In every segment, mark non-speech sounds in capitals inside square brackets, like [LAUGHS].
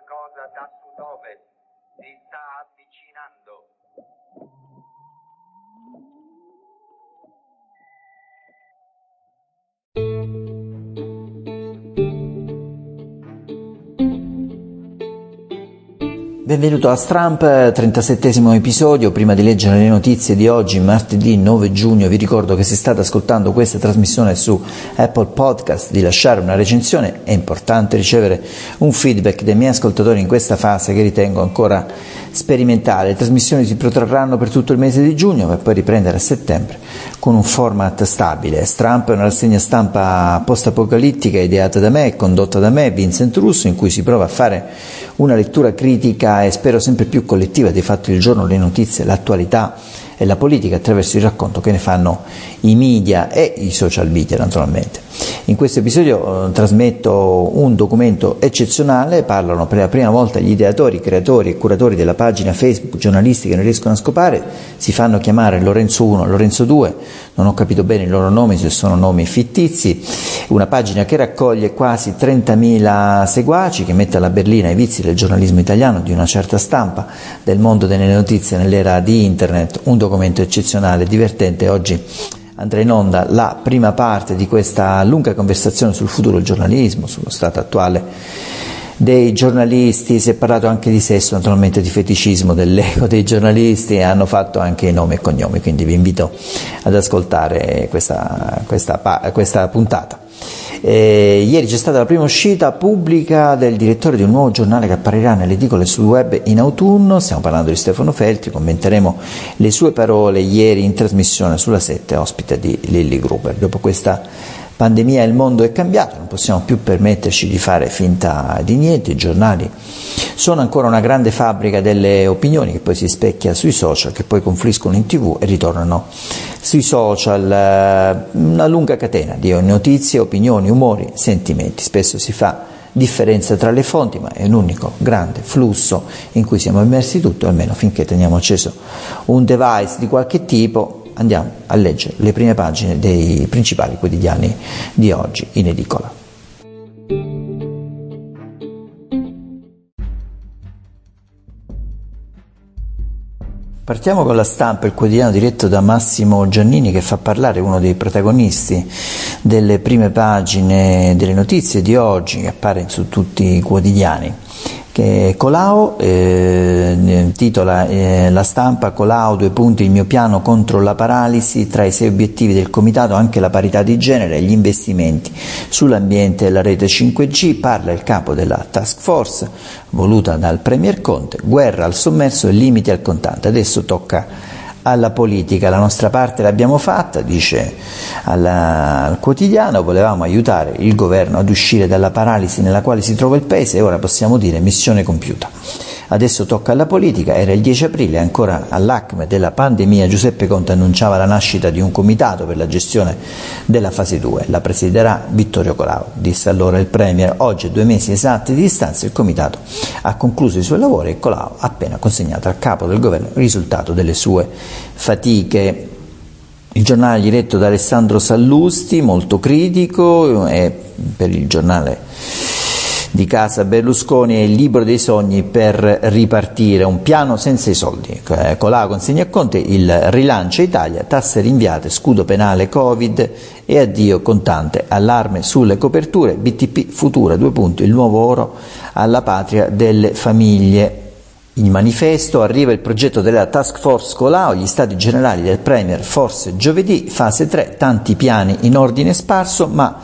qualcosa da sud-ovest. Si sta avvicinando. Benvenuto a Stramp, 37 episodio. Prima di leggere le notizie di oggi, martedì 9 giugno, vi ricordo che se state ascoltando questa trasmissione su Apple Podcast di lasciare una recensione. È importante ricevere un feedback dei miei ascoltatori in questa fase che ritengo ancora sperimentale. Le trasmissioni si protrarranno per tutto il mese di giugno per poi riprendere a settembre con un format stabile. Stramp è una rassegna stampa post-apocalittica ideata da me e condotta da me, Vincent Russo, in cui si prova a fare una lettura critica e spero sempre più collettiva. Dei fatti del giorno, le notizie, l'attualità e la politica attraverso il racconto che ne fanno i media e i social media naturalmente. In questo episodio eh, trasmetto un documento eccezionale, parlano per la prima volta gli ideatori, creatori e curatori della pagina Facebook, giornalisti che non riescono a scopare, si fanno chiamare Lorenzo 1, Lorenzo 2, non ho capito bene i loro nomi, se sono nomi fittizi, una pagina che raccoglie quasi 30.000 seguaci, che mette alla berlina i vizi del giornalismo italiano di una certa stampa, del mondo delle notizie nell'era di internet, un documento eccezionale, divertente. Oggi andrà in onda la prima parte di questa lunga conversazione sul futuro del giornalismo, sullo stato attuale dei giornalisti, si è parlato anche di sesso, naturalmente di feticismo, dell'ego dei giornalisti e hanno fatto anche i nomi e cognomi, quindi vi invito ad ascoltare questa, questa, questa puntata. Eh, ieri c'è stata la prima uscita pubblica del direttore di un nuovo giornale che apparirà nelle edicole sul web in autunno, stiamo parlando di Stefano Feltri, commenteremo le sue parole ieri in trasmissione sulla 7, ospite di Lilly Gruber. Dopo questa pandemia il mondo è cambiato, non possiamo più permetterci di fare finta di niente, i giornali sono ancora una grande fabbrica delle opinioni che poi si specchia sui social, che poi confluiscono in tv e ritornano sui social, eh, una lunga catena di notizie, opinioni, umori, sentimenti, spesso si fa differenza tra le fonti, ma è un unico grande flusso in cui siamo immersi tutti, almeno finché teniamo acceso un device di qualche tipo, andiamo a leggere le prime pagine dei principali quotidiani di oggi in edicola. Partiamo con la stampa, il quotidiano diretto da Massimo Giannini che fa parlare uno dei protagonisti delle prime pagine delle notizie di oggi che appare su tutti i quotidiani che Colau eh, titola eh, la stampa Colau due punti il mio piano contro la paralisi tra i sei obiettivi del comitato anche la parità di genere e gli investimenti sull'ambiente e la rete 5G parla il capo della task force voluta dal Premier Conte guerra al sommerso e limiti al contante. Adesso tocca alla politica, la nostra parte l'abbiamo fatta, dice alla, al quotidiano, volevamo aiutare il governo ad uscire dalla paralisi nella quale si trova il Paese. E ora possiamo dire missione compiuta. Adesso tocca alla politica, era il 10 aprile, ancora all'acme della pandemia, Giuseppe Conte annunciava la nascita di un comitato per la gestione della fase 2. La presiderà Vittorio Colau, disse allora il Premier. Oggi, a due mesi esatti di distanza, il comitato ha concluso i suoi lavori e Colau ha appena consegnato al capo del governo il risultato delle sue fatiche. Il giornale diretto da Alessandro Sallusti, molto critico, è per il giornale di casa Berlusconi è il libro dei sogni per ripartire, un piano senza i soldi. Con la consegna a Conte il rilancio Italia, tasse rinviate, scudo penale Covid e addio contante, allarme sulle coperture, BTP Futura, due punti, il nuovo oro alla patria delle famiglie. Il manifesto arriva il progetto della task force Colau, gli stati generali del Premier forse giovedì, fase 3, tanti piani in ordine sparso, ma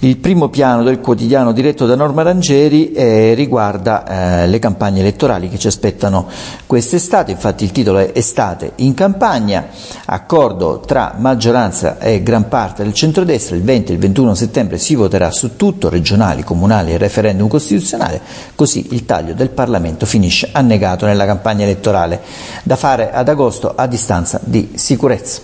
il primo piano del quotidiano diretto da Norma Rangeri eh, riguarda eh, le campagne elettorali che ci aspettano quest'estate, infatti il titolo è Estate in campagna, accordo tra maggioranza e gran parte del centrodestra, il 20 e il 21 settembre si voterà su tutto, regionali, comunali e referendum costituzionale, così il taglio del Parlamento finisce annegato impiegato nella campagna elettorale, da fare ad agosto a distanza di sicurezza.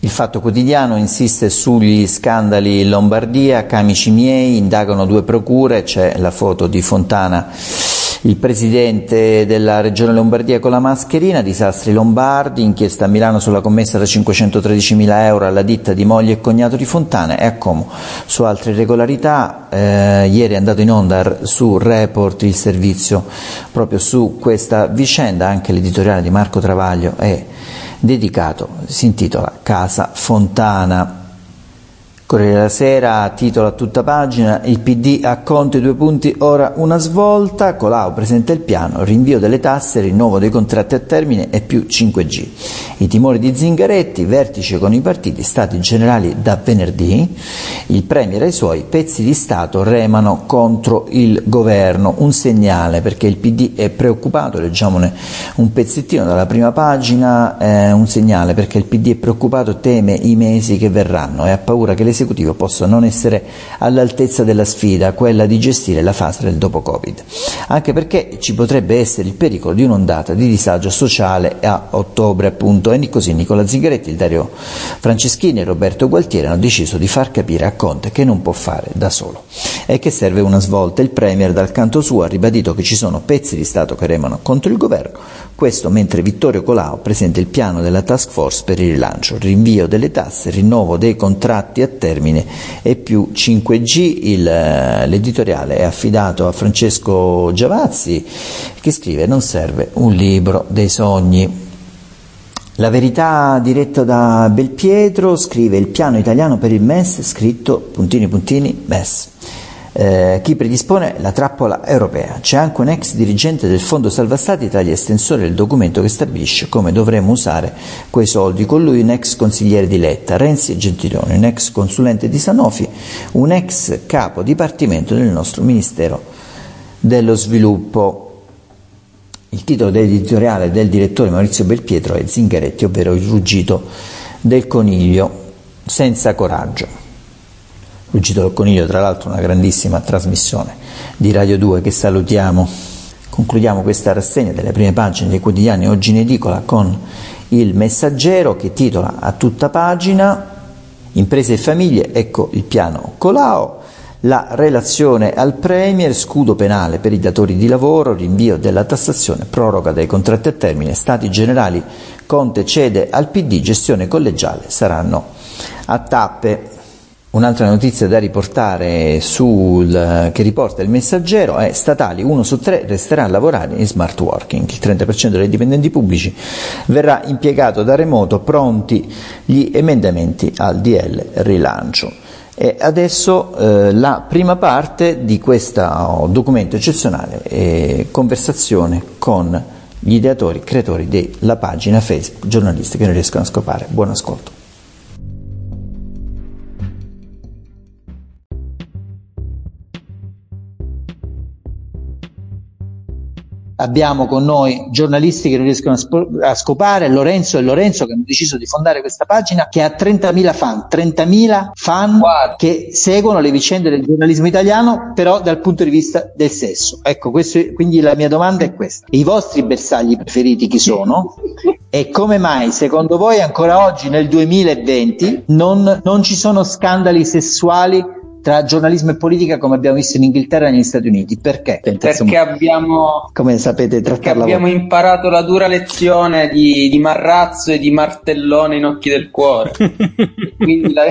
Il Fatto Quotidiano insiste sugli scandali in Lombardia, camici miei, indagano due procure, c'è la foto di Fontana il presidente della regione Lombardia con la mascherina, disastri lombardi, inchiesta a Milano sulla commessa da 513.000 euro alla ditta di moglie e cognato di Fontana e a Como su altre irregolarità. Eh, ieri è andato in onda su Report il servizio proprio su questa vicenda, anche l'editoriale di Marco Travaglio è dedicato, si intitola Casa Fontana. Corriere della Sera titola a tutta pagina il PD a Conte due punti ora una svolta Colau presenta il piano rinvio delle tasse rinnovo dei contratti a termine e più 5G i timori di Zingaretti vertice con i partiti stati generali da venerdì il Premier e i suoi pezzi di Stato remano contro il governo un segnale perché il PD è preoccupato leggiamone un pezzettino dalla prima pagina eh, un segnale perché il PD è preoccupato teme i mesi che verranno e ha paura che le esecutivo possa non essere all'altezza della sfida, quella di gestire la fase del dopo Covid, anche perché ci potrebbe essere il pericolo di un'ondata di disagio sociale a ottobre appunto. E così Nicola Zingaretti, il Dario Franceschini e Roberto Gualtieri hanno deciso di far capire a Conte che non può fare da solo e che serve una svolta. Il Premier dal canto suo ha ribadito che ci sono pezzi di Stato che remano contro il governo, questo mentre Vittorio Colau presenta il piano della task force per il rilancio, rinvio delle tasse, rinnovo dei contratti a termine e più 5G. Il, eh, l'editoriale è affidato a Francesco Giavazzi che scrive non serve un libro dei sogni. La verità diretta da Belpietro scrive il piano italiano per il MES scritto puntini puntini MES eh, chi predispone la trappola europea. C'è anche un ex dirigente del Fondo Salva Stati tra gli estensori del documento che stabilisce come dovremmo usare quei soldi. Con lui un ex consigliere di Letta, Renzi Gentiloni, un ex consulente di Sanofi, un ex capo dipartimento del nostro Ministero dello Sviluppo. Il titolo dell'editoriale del direttore Maurizio Belpietro è Zingaretti, ovvero il ruggito del coniglio senza coraggio. Ruggito del Coniglio, tra l'altro una grandissima trasmissione di Radio 2 che salutiamo. Concludiamo questa rassegna delle prime pagine dei quotidiani oggi in edicola con il messaggero che titola a tutta pagina Imprese e famiglie, ecco il piano Colao, la relazione al Premier, scudo penale per i datori di lavoro, rinvio della tassazione, proroga dei contratti a termine, stati generali, Conte cede al PD, gestione collegiale, saranno a tappe. Un'altra notizia da riportare sul, che riporta il messaggero è statali 1 su 3 resterà a lavorare in smart working, il 30% dei dipendenti pubblici verrà impiegato da remoto, pronti gli emendamenti al DL rilancio. E adesso eh, la prima parte di questo documento eccezionale, eh, conversazione con gli ideatori, creatori della pagina Facebook, giornalisti che non riescono a scopare. Buon ascolto. Abbiamo con noi giornalisti che non riescono a, sp- a, scopare, Lorenzo e Lorenzo che hanno deciso di fondare questa pagina che ha 30.000 fan, 30.000 fan wow. che seguono le vicende del giornalismo italiano però dal punto di vista del sesso. Ecco, questo, quindi la mia domanda è questa. I vostri bersagli preferiti chi sono? e come mai secondo voi ancora oggi nel 2020 non, non ci sono scandali sessuali tra giornalismo e politica come abbiamo visto in Inghilterra e negli Stati Uniti. Perché? Perché insomma, abbiamo, come sapete, perché abbiamo imparato la dura lezione di, di, Marrazzo e di Martellone in occhi del cuore. [LAUGHS] Quindi la,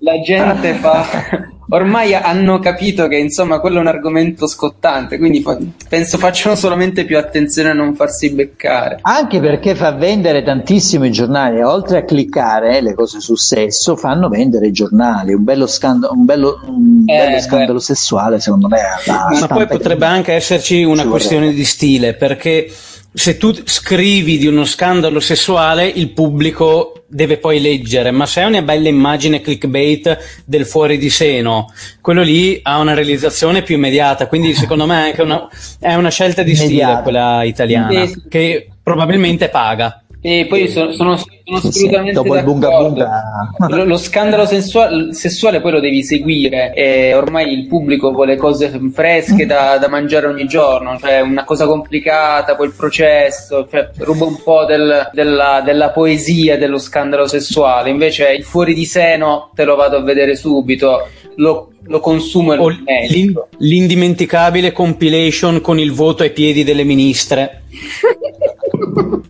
la gente fa ormai hanno capito che insomma quello è un argomento scottante, quindi fa- penso facciano solamente più attenzione a non farsi beccare. Anche perché fa vendere tantissimo i giornali, oltre a cliccare le cose sul sesso, fanno vendere i giornali, un bello, scandalo, un bello, un eh, bello scandalo sessuale secondo me. Ma poi potrebbe anche esserci una questione di stile, perché se tu scrivi di uno scandalo sessuale, il pubblico deve poi leggere, ma se hai una bella immagine clickbait del fuori di seno, quello lì ha una realizzazione più immediata, quindi [LAUGHS] secondo me è anche una, è una scelta di stile quella italiana, che probabilmente paga. E poi sono, sono, sono assolutamente dopo il bunga bunga. Lo, lo scandalo sensuale, sessuale poi lo devi seguire e ormai il pubblico vuole cose fresche da, da mangiare ogni giorno, cioè una cosa complicata, poi il processo, cioè ruba un po' del, della, della, poesia dello scandalo sessuale, invece il fuori di seno te lo vado a vedere subito. lo, lo consumo e lo l'in, l'indimenticabile compilation con il voto ai piedi delle ministre. [LAUGHS]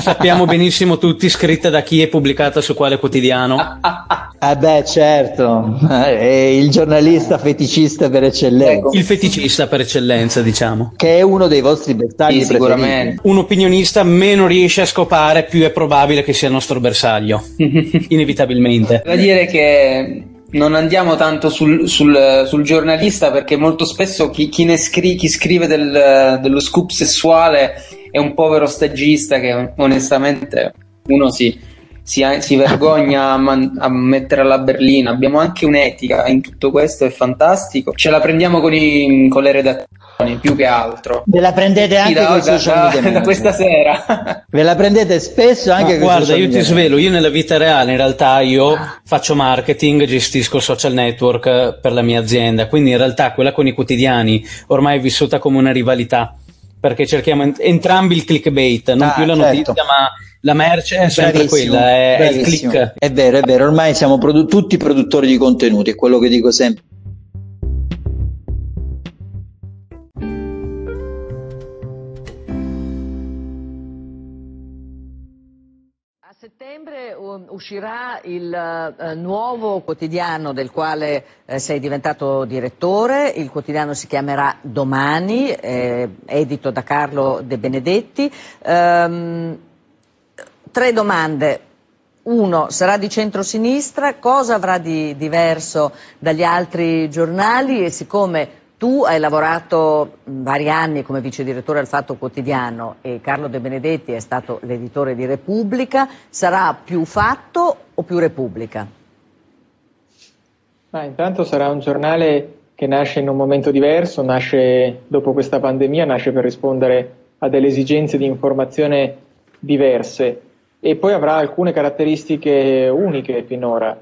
Sappiamo benissimo tutti scritta da chi è pubblicata su quale quotidiano. [LAUGHS] Eh beh, certo, è il giornalista feticista per eccellenza. Il feticista per eccellenza, diciamo. Che è uno dei vostri bersagli Sì, sicuramente. Un opinionista meno riesce a scopare, più è probabile che sia il nostro bersaglio. [LAUGHS] Inevitabilmente. Devo dire che non andiamo tanto sul, sul- sul giornalista perché molto spesso chi, chi ne scri- chi scrive del- dello scoop sessuale è un povero stagista che onestamente uno si, si, si vergogna a, man- a mettere alla berlina. Abbiamo anche un'etica in tutto questo, è fantastico. Ce la prendiamo con, i- con le redazioni più che altro. Ve la prendete anche da, con i da- social da- media da [LAUGHS] manager. questa sera. Ve la prendete spesso anche Ma con i guarda, io ti svelo, io nella vita reale in realtà io faccio marketing, gestisco social network per la mia azienda, quindi in realtà quella con i quotidiani ormai è vissuta come una rivalità, perché cerchiamo ent- entrambi il clickbait, non Ah, più la certo. notizia, ma la merce è sempre Bravissimo, quella, è, è il click. È vero, è vero, ormai siamo produ- tutti produttori di contenuti, è quello che dico sempre. Settembre um, uscirà il eh, nuovo quotidiano del quale eh, sei diventato direttore, il quotidiano si chiamerà Domani, eh, edito da Carlo De Benedetti. Ehm, tre domande. Uno, sarà di centrosinistra, cosa avrà di diverso dagli altri giornali e siccome tu hai lavorato mh, vari anni come vice direttore al Fatto Quotidiano e Carlo De Benedetti è stato l'editore di Repubblica, sarà più Fatto o più Repubblica? Ma intanto sarà un giornale che nasce in un momento diverso, nasce dopo questa pandemia, nasce per rispondere a delle esigenze di informazione diverse e poi avrà alcune caratteristiche uniche finora,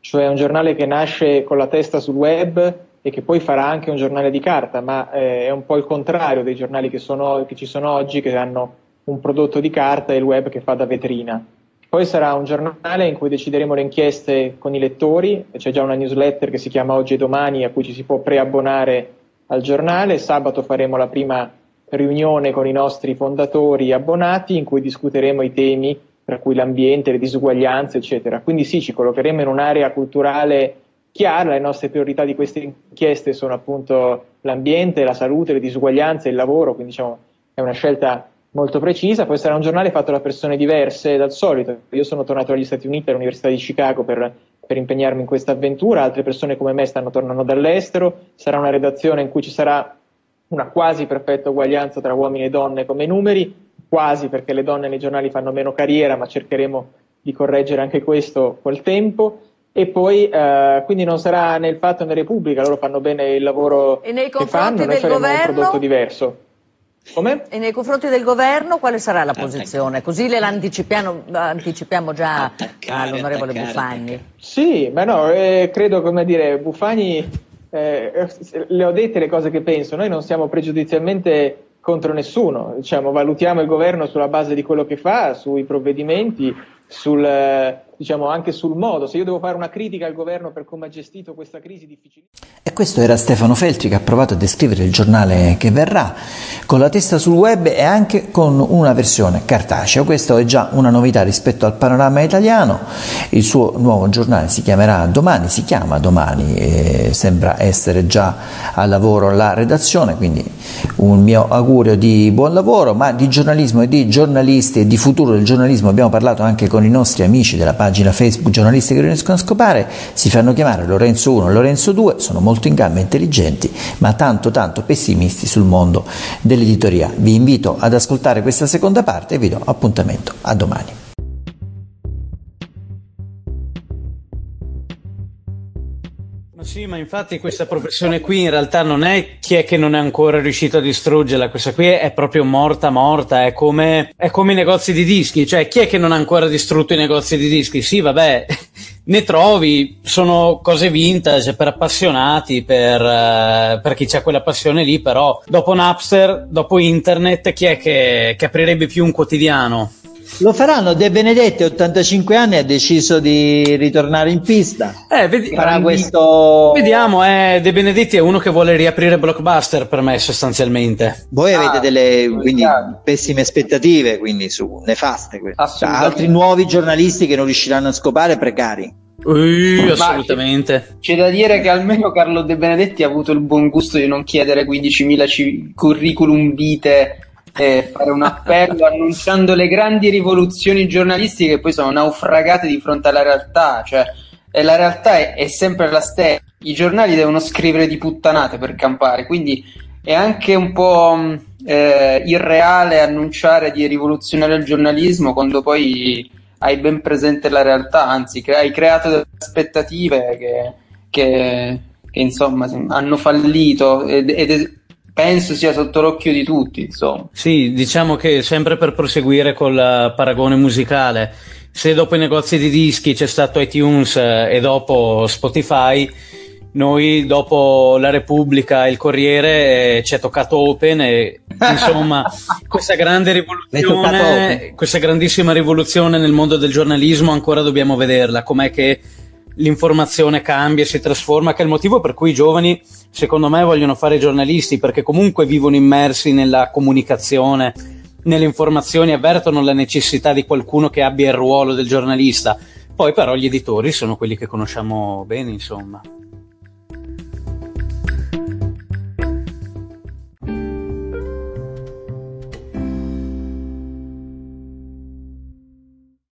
cioè un giornale che nasce con la testa sul web e che poi farà anche un giornale di carta, ma eh, è un po' il contrario dei giornali che, sono, che ci sono oggi, che hanno un prodotto di carta e il web che fa da vetrina. Poi sarà un giornale in cui decideremo le inchieste con i lettori, c'è già una newsletter che si chiama Oggi e Domani a cui ci si può preabbonare al giornale, sabato faremo la prima riunione con i nostri fondatori abbonati in cui discuteremo i temi tra cui l'ambiente, le disuguaglianze, eccetera. Quindi sì, ci collocheremo in un'area culturale chiara, le nostre priorità di queste inchieste sono appunto l'ambiente, la salute, le disuguaglianze, il lavoro, quindi diciamo è una scelta molto precisa, poi sarà un giornale fatto da persone diverse dal solito. Io sono tornato agli Stati Uniti, all'Università di Chicago, per, per impegnarmi in questa avventura, altre persone come me stanno tornando dall'estero, sarà una redazione in cui ci sarà una quasi perfetta uguaglianza tra uomini e donne come numeri, quasi perché le donne nei giornali fanno meno carriera, ma cercheremo di correggere anche questo col tempo. E poi eh, quindi non sarà nel fatto né Repubblica, loro fanno bene il lavoro E nei che confronti fanno, noi del faremo un governo? prodotto diverso. Come? E nei confronti del governo quale sarà la posizione? Così le anticipiamo, anticipiamo già Attaccare, all'onorevole attaccare, Buffagni. Sì, ma no, eh, credo come dire, Buffagni, eh, le ho dette le cose che penso, noi non siamo pregiudizialmente contro nessuno, diciamo, valutiamo il governo sulla base di quello che fa, sui provvedimenti, sul, eh, diciamo, anche sul modo. Se io devo fare una critica al governo per come ha gestito questa crisi difficile. E questo era Stefano Feltri che ha provato a descrivere il giornale che verrà con la testa sul web e anche con una versione cartacea. Questo è già una novità rispetto al panorama italiano. Il suo nuovo giornale si chiamerà Domani, si chiama Domani sembra essere già al lavoro la redazione, quindi un mio augurio di buon lavoro, ma di giornalismo e di giornalisti e di futuro del giornalismo abbiamo parlato anche con i nostri amici della pagina Facebook Giornalisti che riescono a scopare, si fanno chiamare Lorenzo 1 e Lorenzo 2, sono molto in gamba intelligenti, ma tanto tanto pessimisti sul mondo dell'editoria. Vi invito ad ascoltare questa seconda parte e vi do appuntamento a domani. Sì, ma infatti questa professione qui in realtà non è chi è che non è ancora riuscito a distruggerla, questa qui è proprio morta morta, è come, è come i negozi di dischi, cioè chi è che non ha ancora distrutto i negozi di dischi? Sì, vabbè, [LAUGHS] ne trovi, sono cose vintage per appassionati, per, eh, per chi ha quella passione lì, però dopo Napster, dopo internet, chi è che, che aprirebbe più un quotidiano? Lo faranno, De Benedetti, 85 anni, ha deciso di ritornare in pista. Eh, vedi- Farà questo... Vediamo, eh, De Benedetti è uno che vuole riaprire Blockbuster per me sostanzialmente. Voi Ah, avete delle quindi, chiaro. pessime aspettative, quindi su nefaste. Cioè, altri nuovi giornalisti che non riusciranno a scopare, precari. Ui, Ma- assolutamente. C'è da dire che almeno Carlo De Benedetti ha avuto il buon gusto di non chiedere 15.000 ci- curriculum vitae e fare un appello [LAUGHS] annunciando le grandi rivoluzioni giornalistiche che poi sono naufragate di fronte alla realtà. Cioè, la realtà è, è sempre la stessa. I giornali devono scrivere di puttanate per campare, quindi è anche un po' mh, eh, irreale annunciare di rivoluzionare il giornalismo quando poi hai ben presente la realtà, anzi cre- hai creato delle aspettative che, che- che, insomma hanno fallito ed, ed è- penso sia sotto l'occhio di tutti, insomma. Sì, diciamo che sempre per proseguire col paragone musicale, se dopo i negozi di dischi c'è stato iTunes eh, e dopo Spotify, noi dopo la Repubblica e il Corriere eh, ci è toccato Open e [LAUGHS] insomma questa grande rivoluzione, questa grandissima rivoluzione nel mondo del giornalismo ancora dobbiamo vederla, com'è che l'informazione cambia, si trasforma, che è il motivo per cui i giovani, secondo me, vogliono fare giornalisti, perché comunque vivono immersi nella comunicazione, nelle informazioni, avvertono la necessità di qualcuno che abbia il ruolo del giornalista. Poi però gli editori sono quelli che conosciamo bene, insomma.